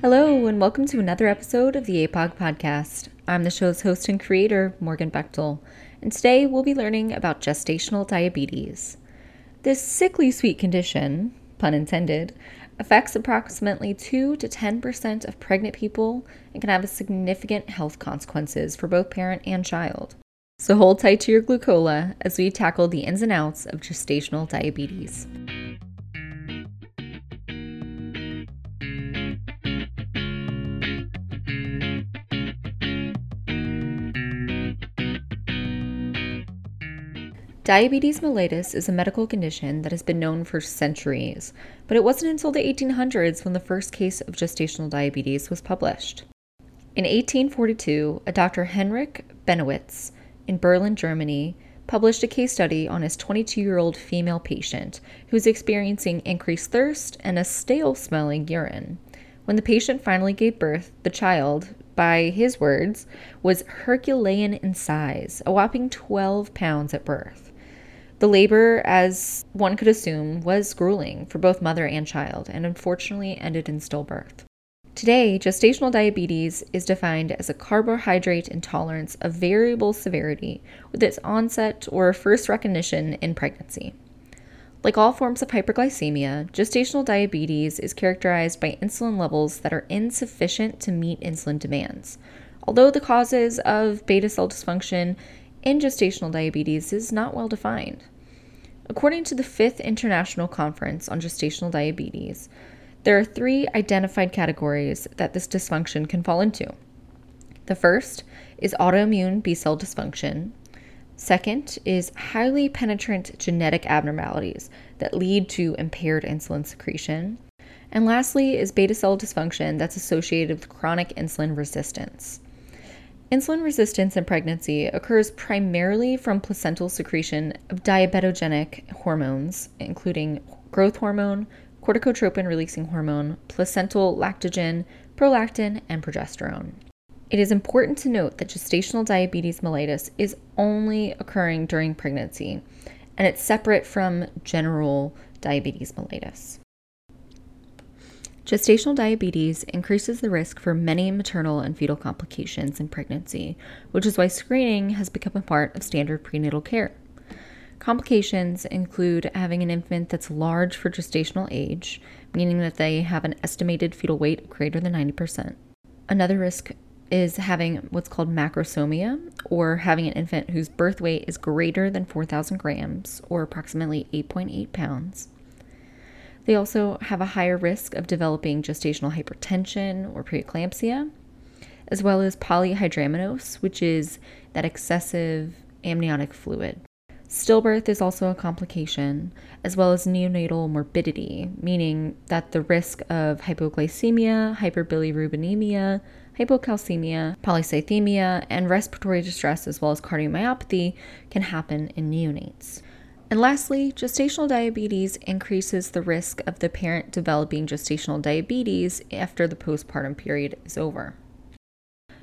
Hello, and welcome to another episode of the APOG podcast. I'm the show's host and creator, Morgan Bechtel, and today we'll be learning about gestational diabetes. This sickly sweet condition, pun intended, affects approximately 2 to 10% of pregnant people and can have significant health consequences for both parent and child. So hold tight to your glucola as we tackle the ins and outs of gestational diabetes. Diabetes mellitus is a medical condition that has been known for centuries, but it wasn't until the 1800s when the first case of gestational diabetes was published. In 1842, a Dr. Henrik Bennewitz in Berlin, Germany, published a case study on his 22 year old female patient who was experiencing increased thirst and a stale smelling urine. When the patient finally gave birth, the child, by his words, was Herculean in size, a whopping 12 pounds at birth. The labor, as one could assume, was grueling for both mother and child, and unfortunately ended in stillbirth. Today, gestational diabetes is defined as a carbohydrate intolerance of variable severity with its onset or first recognition in pregnancy. Like all forms of hyperglycemia, gestational diabetes is characterized by insulin levels that are insufficient to meet insulin demands. Although the causes of beta cell dysfunction in gestational diabetes is not well defined. According to the Fifth International Conference on Gestational Diabetes, there are three identified categories that this dysfunction can fall into. The first is autoimmune B cell dysfunction. Second is highly penetrant genetic abnormalities that lead to impaired insulin secretion. And lastly is beta cell dysfunction that's associated with chronic insulin resistance. Insulin resistance in pregnancy occurs primarily from placental secretion of diabetogenic hormones, including growth hormone, corticotropin releasing hormone, placental lactogen, prolactin, and progesterone. It is important to note that gestational diabetes mellitus is only occurring during pregnancy, and it's separate from general diabetes mellitus. Gestational diabetes increases the risk for many maternal and fetal complications in pregnancy, which is why screening has become a part of standard prenatal care. Complications include having an infant that's large for gestational age, meaning that they have an estimated fetal weight greater than 90%. Another risk is having what's called macrosomia, or having an infant whose birth weight is greater than 4,000 grams, or approximately 8.8 pounds. They also have a higher risk of developing gestational hypertension or preeclampsia, as well as polyhydramnios, which is that excessive amniotic fluid. Stillbirth is also a complication, as well as neonatal morbidity, meaning that the risk of hypoglycemia, hyperbilirubinemia, hypocalcemia, polycythemia, and respiratory distress, as well as cardiomyopathy, can happen in neonates. And lastly, gestational diabetes increases the risk of the parent developing gestational diabetes after the postpartum period is over.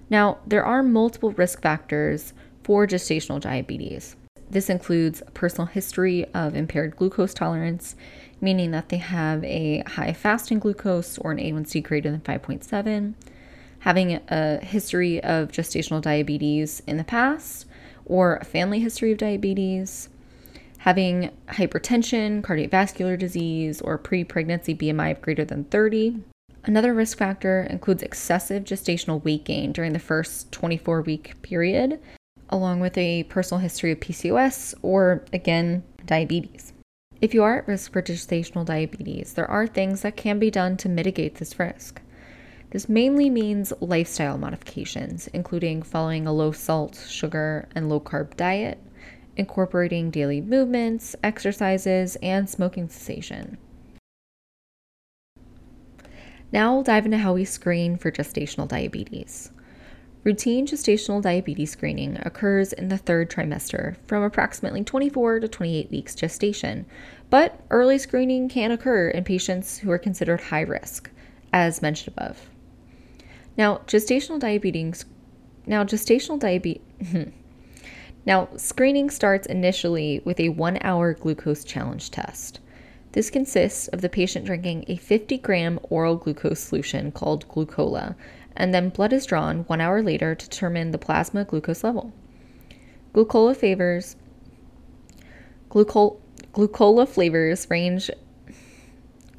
Now, there are multiple risk factors for gestational diabetes. This includes a personal history of impaired glucose tolerance, meaning that they have a high fasting glucose or an A1C greater than 5.7, having a history of gestational diabetes in the past, or a family history of diabetes, having hypertension, cardiovascular disease, or pre pregnancy BMI of greater than 30. Another risk factor includes excessive gestational weight gain during the first 24 week period, along with a personal history of PCOS or, again, diabetes. If you are at risk for gestational diabetes, there are things that can be done to mitigate this risk. This mainly means lifestyle modifications, including following a low salt, sugar, and low carb diet, incorporating daily movements, exercises, and smoking cessation. Now we'll dive into how we screen for gestational diabetes. Routine gestational diabetes screening occurs in the third trimester from approximately 24 to 28 weeks gestation, but early screening can occur in patients who are considered high risk, as mentioned above. Now, gestational diabetes now gestational diabetes Now, screening starts initially with a one hour glucose challenge test. This consists of the patient drinking a 50 gram oral glucose solution called glucola, and then blood is drawn one hour later to determine the plasma glucose level. Glucola flavors glucol, glucola flavors range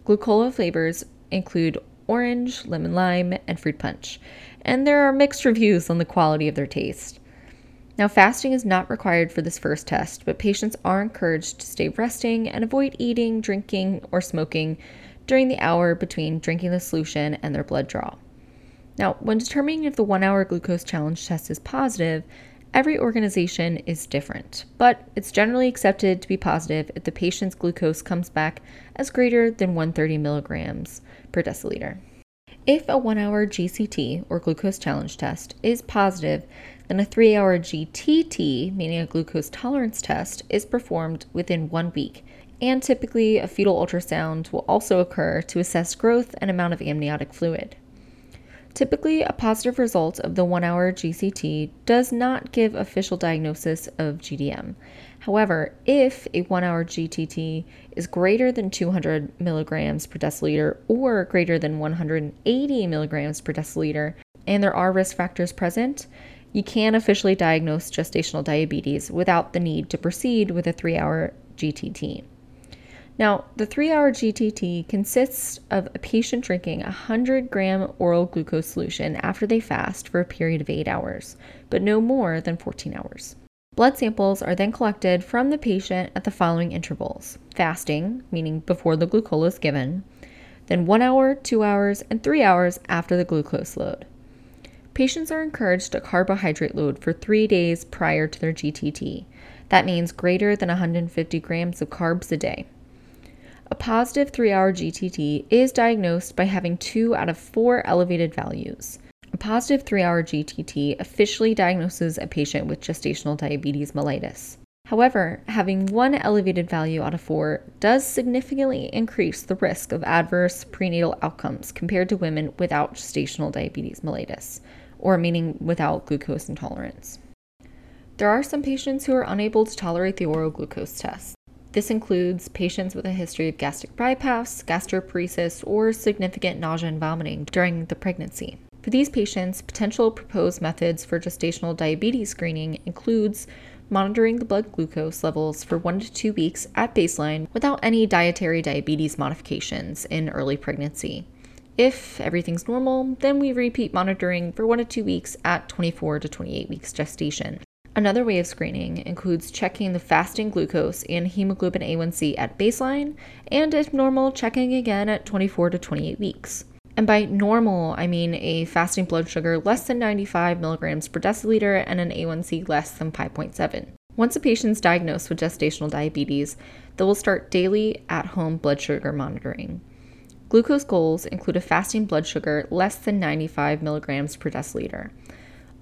glucola flavors include orange, lemon lime, and fruit punch, and there are mixed reviews on the quality of their taste. Now, fasting is not required for this first test, but patients are encouraged to stay resting and avoid eating, drinking, or smoking during the hour between drinking the solution and their blood draw. Now, when determining if the one hour glucose challenge test is positive, every organization is different, but it's generally accepted to be positive if the patient's glucose comes back as greater than 130 milligrams per deciliter. If a one hour GCT or glucose challenge test is positive, then a three hour GTT, meaning a glucose tolerance test, is performed within one week. And typically, a fetal ultrasound will also occur to assess growth and amount of amniotic fluid. Typically, a positive result of the one hour GCT does not give official diagnosis of GDM. However, if a one hour GTT is greater than 200 milligrams per deciliter or greater than 180 milligrams per deciliter, and there are risk factors present, you can officially diagnose gestational diabetes without the need to proceed with a three hour GTT. Now, the three hour GTT consists of a patient drinking a 100 gram oral glucose solution after they fast for a period of 8 hours, but no more than 14 hours. Blood samples are then collected from the patient at the following intervals fasting, meaning before the glucose is given, then 1 hour, 2 hours, and 3 hours after the glucose load. Patients are encouraged to carbohydrate load for three days prior to their GTT. That means greater than 150 grams of carbs a day. A positive three hour GTT is diagnosed by having two out of four elevated values. A positive three hour GTT officially diagnoses a patient with gestational diabetes mellitus. However, having one elevated value out of four does significantly increase the risk of adverse prenatal outcomes compared to women without gestational diabetes mellitus, or meaning without glucose intolerance. There are some patients who are unable to tolerate the oral glucose test. This includes patients with a history of gastric bypass, gastroparesis, or significant nausea and vomiting during the pregnancy. For these patients, potential proposed methods for gestational diabetes screening includes monitoring the blood glucose levels for 1 to 2 weeks at baseline without any dietary diabetes modifications in early pregnancy. If everything's normal, then we repeat monitoring for 1 to 2 weeks at 24 to 28 weeks gestation. Another way of screening includes checking the fasting glucose and hemoglobin A1C at baseline, and if normal, checking again at 24 to 28 weeks. And by normal, I mean a fasting blood sugar less than 95 milligrams per deciliter and an A1C less than 5.7. Once a patient's diagnosed with gestational diabetes, they will start daily at home blood sugar monitoring. Glucose goals include a fasting blood sugar less than 95 milligrams per deciliter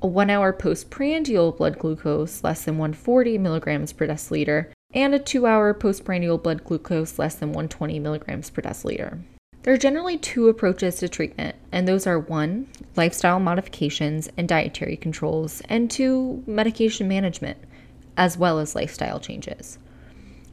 one hour postprandial blood glucose less than 140 milligrams per deciliter, and a two hour postprandial blood glucose less than 120 milligrams per deciliter. There are generally two approaches to treatment, and those are one, lifestyle modifications and dietary controls, and two, medication management, as well as lifestyle changes.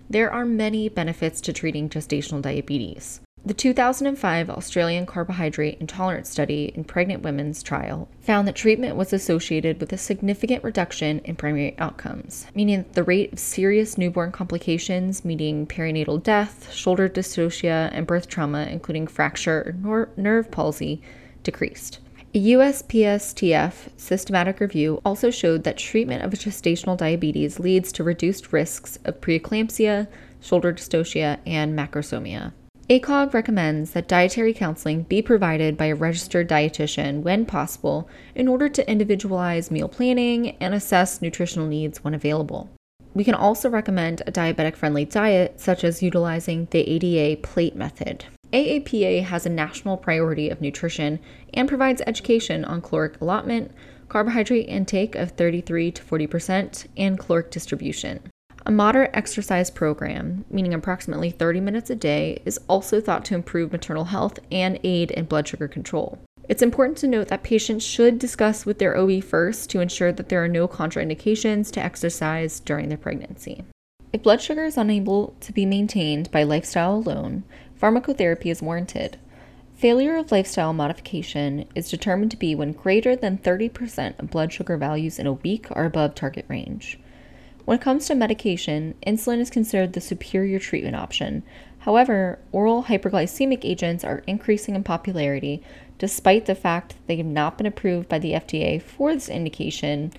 There are many benefits to treating gestational diabetes. The 2005 Australian Carbohydrate Intolerance Study in Pregnant Women's Trial found that treatment was associated with a significant reduction in primary outcomes, meaning that the rate of serious newborn complications, meaning perinatal death, shoulder dystocia, and birth trauma, including fracture or nerve palsy, decreased. A USPSTF systematic review also showed that treatment of gestational diabetes leads to reduced risks of preeclampsia, shoulder dystocia, and macrosomia. ACOG recommends that dietary counseling be provided by a registered dietitian when possible in order to individualize meal planning and assess nutritional needs when available. We can also recommend a diabetic friendly diet, such as utilizing the ADA plate method. AAPA has a national priority of nutrition and provides education on caloric allotment, carbohydrate intake of 33 to 40%, and caloric distribution. A moderate exercise program, meaning approximately 30 minutes a day, is also thought to improve maternal health and aid in blood sugar control. It's important to note that patients should discuss with their OB first to ensure that there are no contraindications to exercise during their pregnancy. If blood sugar is unable to be maintained by lifestyle alone, pharmacotherapy is warranted. Failure of lifestyle modification is determined to be when greater than 30% of blood sugar values in a week are above target range. When it comes to medication, insulin is considered the superior treatment option. However, oral hyperglycemic agents are increasing in popularity despite the fact that they have not been approved by the FDA for this indication,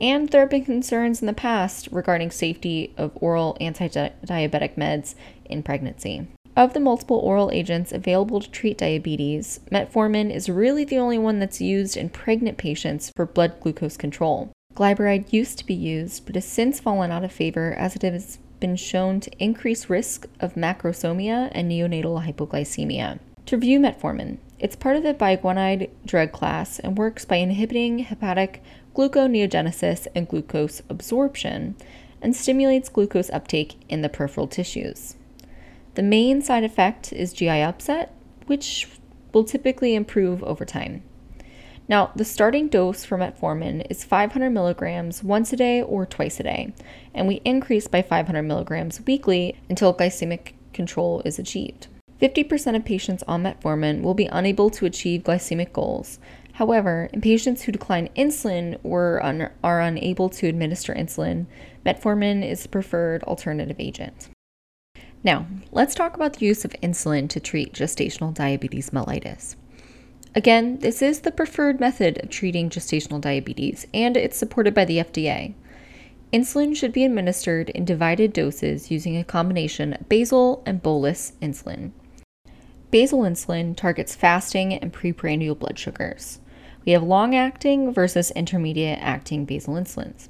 and there have been concerns in the past regarding safety of oral anti-diabetic meds in pregnancy. Of the multiple oral agents available to treat diabetes, metformin is really the only one that's used in pregnant patients for blood glucose control. Glyburide used to be used, but has since fallen out of favor as it has been shown to increase risk of macrosomia and neonatal hypoglycemia. To review metformin, it's part of the biguanide drug class and works by inhibiting hepatic gluconeogenesis and glucose absorption and stimulates glucose uptake in the peripheral tissues. The main side effect is GI upset, which will typically improve over time. Now, the starting dose for metformin is 500 milligrams once a day or twice a day, and we increase by 500 milligrams weekly until glycemic control is achieved. 50% of patients on metformin will be unable to achieve glycemic goals. However, in patients who decline insulin or un- are unable to administer insulin, metformin is the preferred alternative agent. Now, let's talk about the use of insulin to treat gestational diabetes mellitus. Again, this is the preferred method of treating gestational diabetes, and it's supported by the FDA. Insulin should be administered in divided doses using a combination of basal and bolus insulin. Basal insulin targets fasting and preprandial blood sugars. We have long acting versus intermediate acting basal insulins.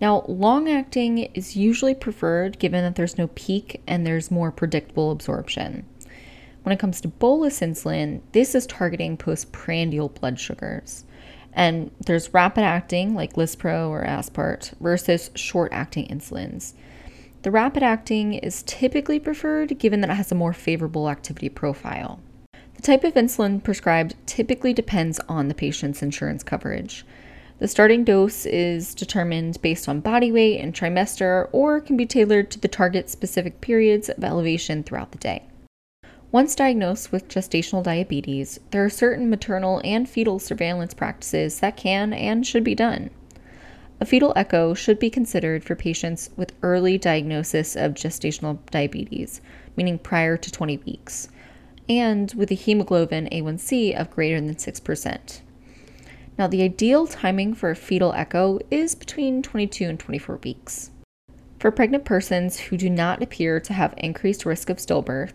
Now, long acting is usually preferred given that there's no peak and there's more predictable absorption. When it comes to bolus insulin, this is targeting postprandial blood sugars. And there's rapid acting like Lispro or Aspart versus short acting insulins. The rapid acting is typically preferred given that it has a more favorable activity profile. The type of insulin prescribed typically depends on the patient's insurance coverage. The starting dose is determined based on body weight and trimester or can be tailored to the target specific periods of elevation throughout the day. Once diagnosed with gestational diabetes, there are certain maternal and fetal surveillance practices that can and should be done. A fetal echo should be considered for patients with early diagnosis of gestational diabetes, meaning prior to 20 weeks, and with a hemoglobin A1C of greater than 6%. Now, the ideal timing for a fetal echo is between 22 and 24 weeks. For pregnant persons who do not appear to have increased risk of stillbirth,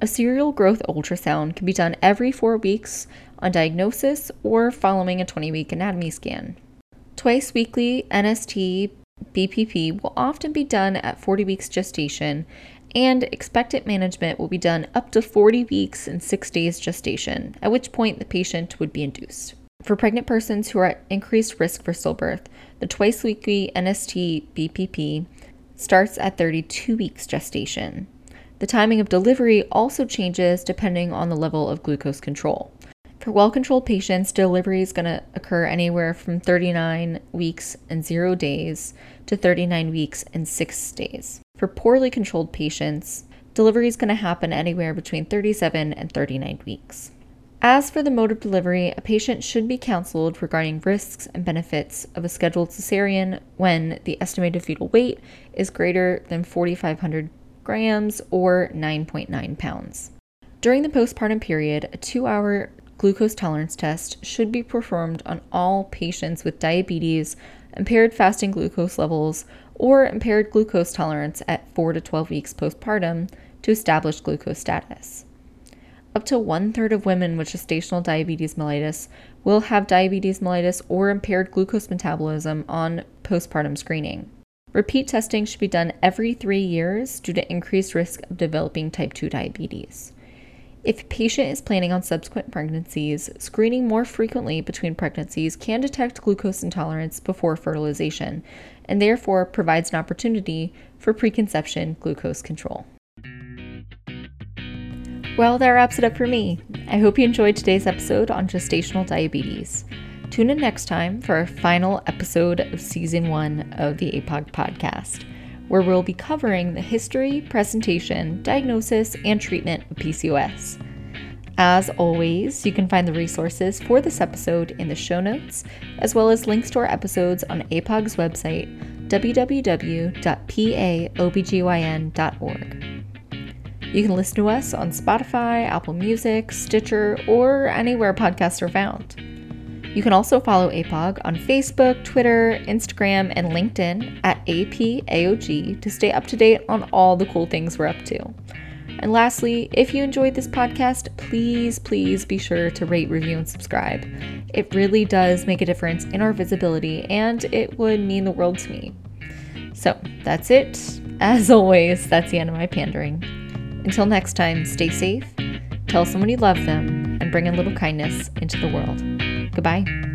a serial growth ultrasound can be done every four weeks on diagnosis or following a 20 week anatomy scan. Twice weekly NST BPP will often be done at 40 weeks gestation, and expectant management will be done up to 40 weeks and 6 days gestation, at which point the patient would be induced. For pregnant persons who are at increased risk for stillbirth, the twice weekly NST BPP starts at 32 weeks gestation. The timing of delivery also changes depending on the level of glucose control. For well controlled patients, delivery is going to occur anywhere from 39 weeks and 0 days to 39 weeks and 6 days. For poorly controlled patients, delivery is going to happen anywhere between 37 and 39 weeks. As for the mode of delivery, a patient should be counseled regarding risks and benefits of a scheduled cesarean when the estimated fetal weight is greater than 4,500 grams or 9.9 pounds. During the postpartum period, a two hour glucose tolerance test should be performed on all patients with diabetes, impaired fasting glucose levels, or impaired glucose tolerance at 4 to 12 weeks postpartum to establish glucose status. Up to one third of women with gestational diabetes mellitus will have diabetes mellitus or impaired glucose metabolism on postpartum screening. Repeat testing should be done every three years due to increased risk of developing type 2 diabetes. If a patient is planning on subsequent pregnancies, screening more frequently between pregnancies can detect glucose intolerance before fertilization and therefore provides an opportunity for preconception glucose control. Well, that wraps it up for me. I hope you enjoyed today's episode on gestational diabetes. Tune in next time for our final episode of season one of the APOG podcast, where we'll be covering the history, presentation, diagnosis, and treatment of PCOS. As always, you can find the resources for this episode in the show notes, as well as links to our episodes on APOG's website, www.paobgyn.org. You can listen to us on Spotify, Apple Music, Stitcher, or anywhere podcasts are found. You can also follow APOG on Facebook, Twitter, Instagram, and LinkedIn at APAOG to stay up to date on all the cool things we're up to. And lastly, if you enjoyed this podcast, please, please be sure to rate, review, and subscribe. It really does make a difference in our visibility, and it would mean the world to me. So that's it. As always, that's the end of my pandering. Until next time, stay safe, tell someone you love them, and bring a little kindness into the world. Goodbye.